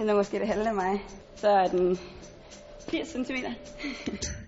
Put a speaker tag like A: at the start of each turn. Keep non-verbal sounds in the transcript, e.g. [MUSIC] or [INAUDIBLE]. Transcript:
A: Den er måske det halve af mig. Så er den 80 cm. [LAUGHS]